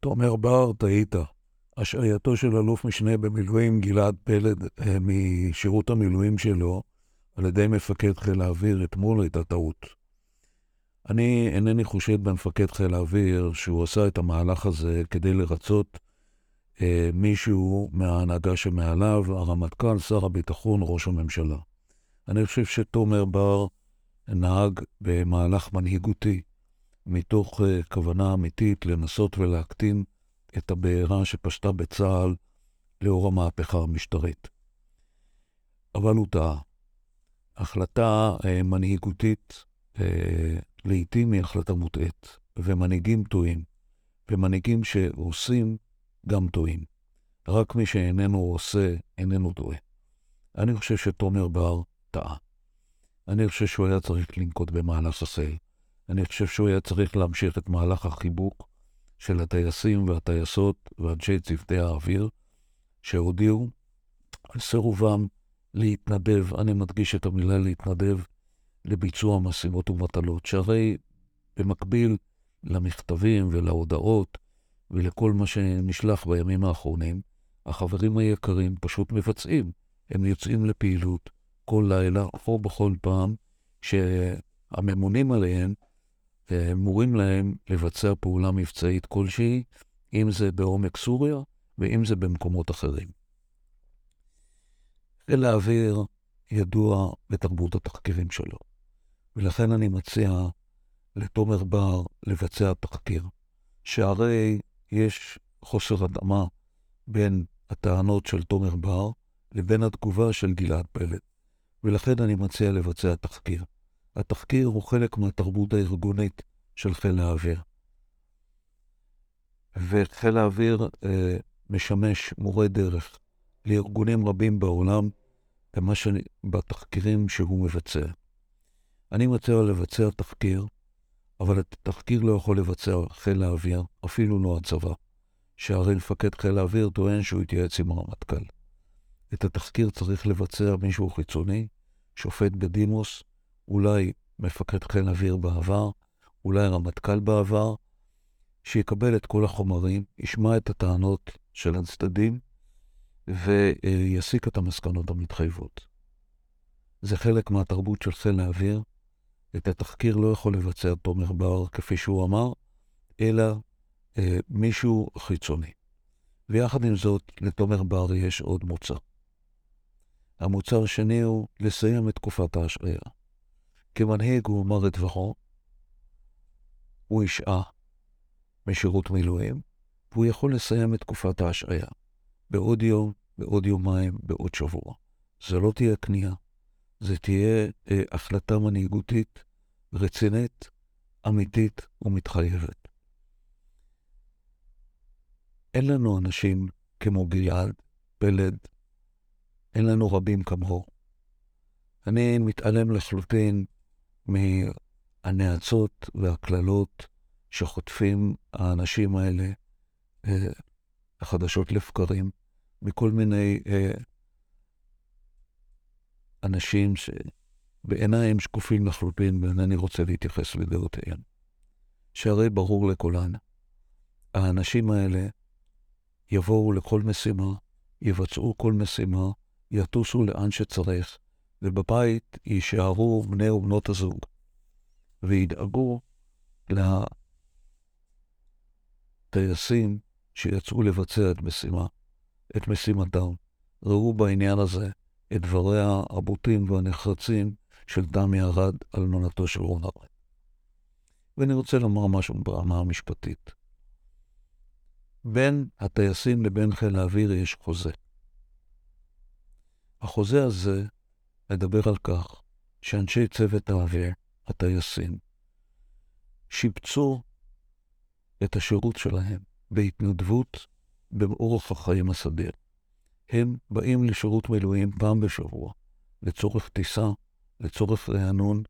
תומר בר, טעית. השעייתו של אלוף משנה במילואים גלעד פלד אה, משירות המילואים שלו על ידי מפקד חיל האוויר אתמול הייתה טעות. אני אינני חושד במפקד חיל האוויר שהוא עשה את המהלך הזה כדי לרצות אה, מישהו מההנהגה שמעליו, הרמטכ"ל, שר הביטחון, ראש הממשלה. אני חושב שתומר בר נהג במהלך מנהיגותי, מתוך uh, כוונה אמיתית לנסות ולהקטין את הבעירה שפשטה בצה"ל לאור המהפכה המשטרית. אבל הוא טעה. החלטה uh, מנהיגותית uh, לעתים היא החלטה מוטעית, ומנהיגים טועים, ומנהיגים שעושים גם טועים. רק מי שאיננו עושה, איננו טועה. אני חושב שתומר בר טעה. אני חושב שהוא היה צריך לנקוט במהלך עשה. אני חושב שהוא היה צריך להמשיך את מהלך החיבוק של הטייסים והטייסות ואנשי צוותי האוויר, שהודיעו על סירובם להתנדב, אני מדגיש את המילה להתנדב, לביצוע משימות ומטלות, שהרי במקביל למכתבים ולהודעות ולכל מה שנשלח בימים האחרונים, החברים היקרים פשוט מבצעים. הם יוצאים לפעילות כל לילה או בכל פעם שהממונים עליהם אמורים להם לבצע פעולה מבצעית כלשהי, אם זה בעומק סוריה ואם זה במקומות אחרים. חיל האוויר ידוע בתרבות התחקירים שלו, ולכן אני מציע לתומר בר לבצע תחקיר, שהרי יש חוסר התאמה בין הטענות של תומר בר לבין התגובה של גלעד פלד, ולכן אני מציע לבצע תחקיר. התחקיר הוא חלק מהתרבות הארגונית של חיל האוויר. וחיל האוויר אה, משמש מורה דרך לארגונים רבים בעולם במה שאני, בתחקירים שהוא מבצע. אני מציע לבצע תחקיר, אבל את התחקיר לא יכול לבצע חיל האוויר, אפילו לא הצבא, שהרי מפקד חיל האוויר טוען שהוא התייעץ עם הרמטכ"ל. את התחקיר צריך לבצע מישהו חיצוני, שופט בדימוס, אולי מפקד חיל אוויר בעבר, אולי רמטכ"ל בעבר, שיקבל את כל החומרים, ישמע את הטענות של הצדדים ויסיק את המסקנות המתחייבות. זה חלק מהתרבות של חיל האוויר. את התחקיר לא יכול לבצע תומר בר, כפי שהוא אמר, אלא אה, מישהו חיצוני. ויחד עם זאת, לתומר בר יש עוד מוצא. המוצר השני הוא לסיים את תקופת ההשעיה. כמנהיג הוא אמר את דברו, הוא ישעה משירות מילואים, והוא יכול לסיים את תקופת ההשעיה בעוד יום, בעוד יומיים, בעוד שבוע. זו לא תהיה כניעה, זו תהיה אה, החלטה מנהיגותית רצינית, אמיתית ומתחייבת. אין לנו אנשים כמו גלעד, פלד, אין לנו רבים כמוהו. אני מתעלם לחלוטין מהנאצות והקללות שחוטפים האנשים האלה אה, החדשות לבקרים, מכל מיני אה, אנשים שבעיניי הם שקופים לחלוטין ואינני רוצה להתייחס לדעותיהם. שהרי ברור לכולן, האנשים האלה יבואו לכל משימה, יבצעו כל משימה, יטוסו לאן שצריך, ובבית יישארו בני ובנות הזוג, וידאגו לטייסים שיצאו לבצע את משימה, את משימתם. ראו בעניין הזה את דבריה הבוטים והנחרצים של דמי ארד, אלמנתו של רון ארד. ואני רוצה לומר משהו ברמה המשפטית. בין הטייסים לבין חיל האוויר יש חוזה. החוזה הזה מדבר על כך שאנשי צוות האוויר, הטייסים, שיפצו את השירות שלהם בהתנדבות באורח החיים הסדיר. הם באים לשירות מילואים פעם בשבוע, לצורך טיסה, לצורך רענון,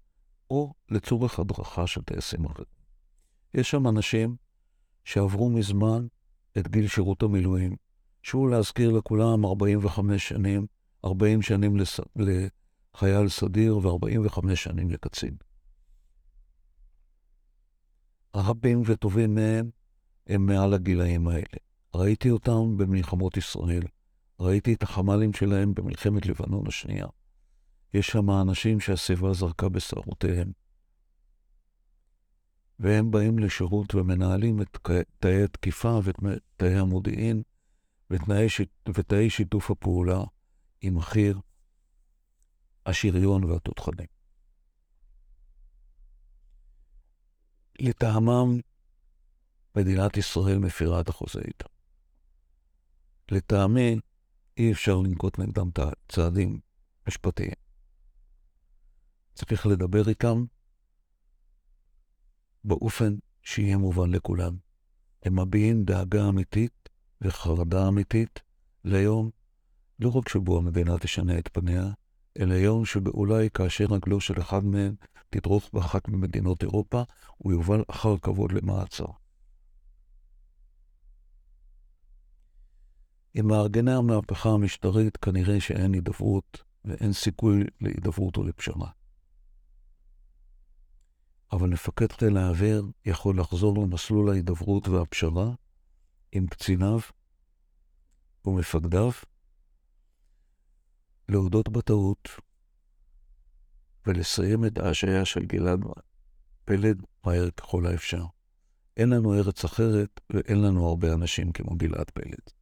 או לצורך הדרכה של טייסים אחרים. יש שם אנשים שעברו מזמן את גיל שירות המילואים, שהוא להזכיר לכולם 45 שנים 40 שנים לס... לחייל סדיר ו-45 שנים לקצין. רבים וטובים מהם הם מעל הגילאים האלה. ראיתי אותם במלחמות ישראל, ראיתי את החמ"לים שלהם במלחמת לבנון השנייה. יש שם אנשים שהשיבה זרקה בשערותיהם. והם באים לשירות ומנהלים את תאי התקיפה ואת תאי המודיעין ותאי שיתוף הפעולה עם החי"ר, השריון והתותחנים. לטעמם, מדינת ישראל מפירה את החוזה איתם. לטעמי, אי אפשר לנקוט נגדם צעדים משפטיים. צריך לדבר איתם באופן שיהיה מובן לכולם. הם מביעים דאגה אמיתית וחרדה אמיתית ליום, לא רק שבו המדינה תשנה את פניה, אלא יום שאולי כאשר רגלו של אחד מהם תדרוך באחת ממדינות אירופה, הוא יובל אחר כבוד למעצר. עם מארגני המהפכה המשטרית כנראה שאין הידברות ואין סיכוי להידברות או לפשרה. אבל מפקד חיל האוויר יכול לחזור למסלול ההידברות והפשרה עם קציניו ומפקדיו, להודות בטעות ולסיים את ההשעיה של גלעד פלד מהר ככל האפשר. אין לנו ארץ אחרת ואין לנו הרבה אנשים כמו גלעד פלד.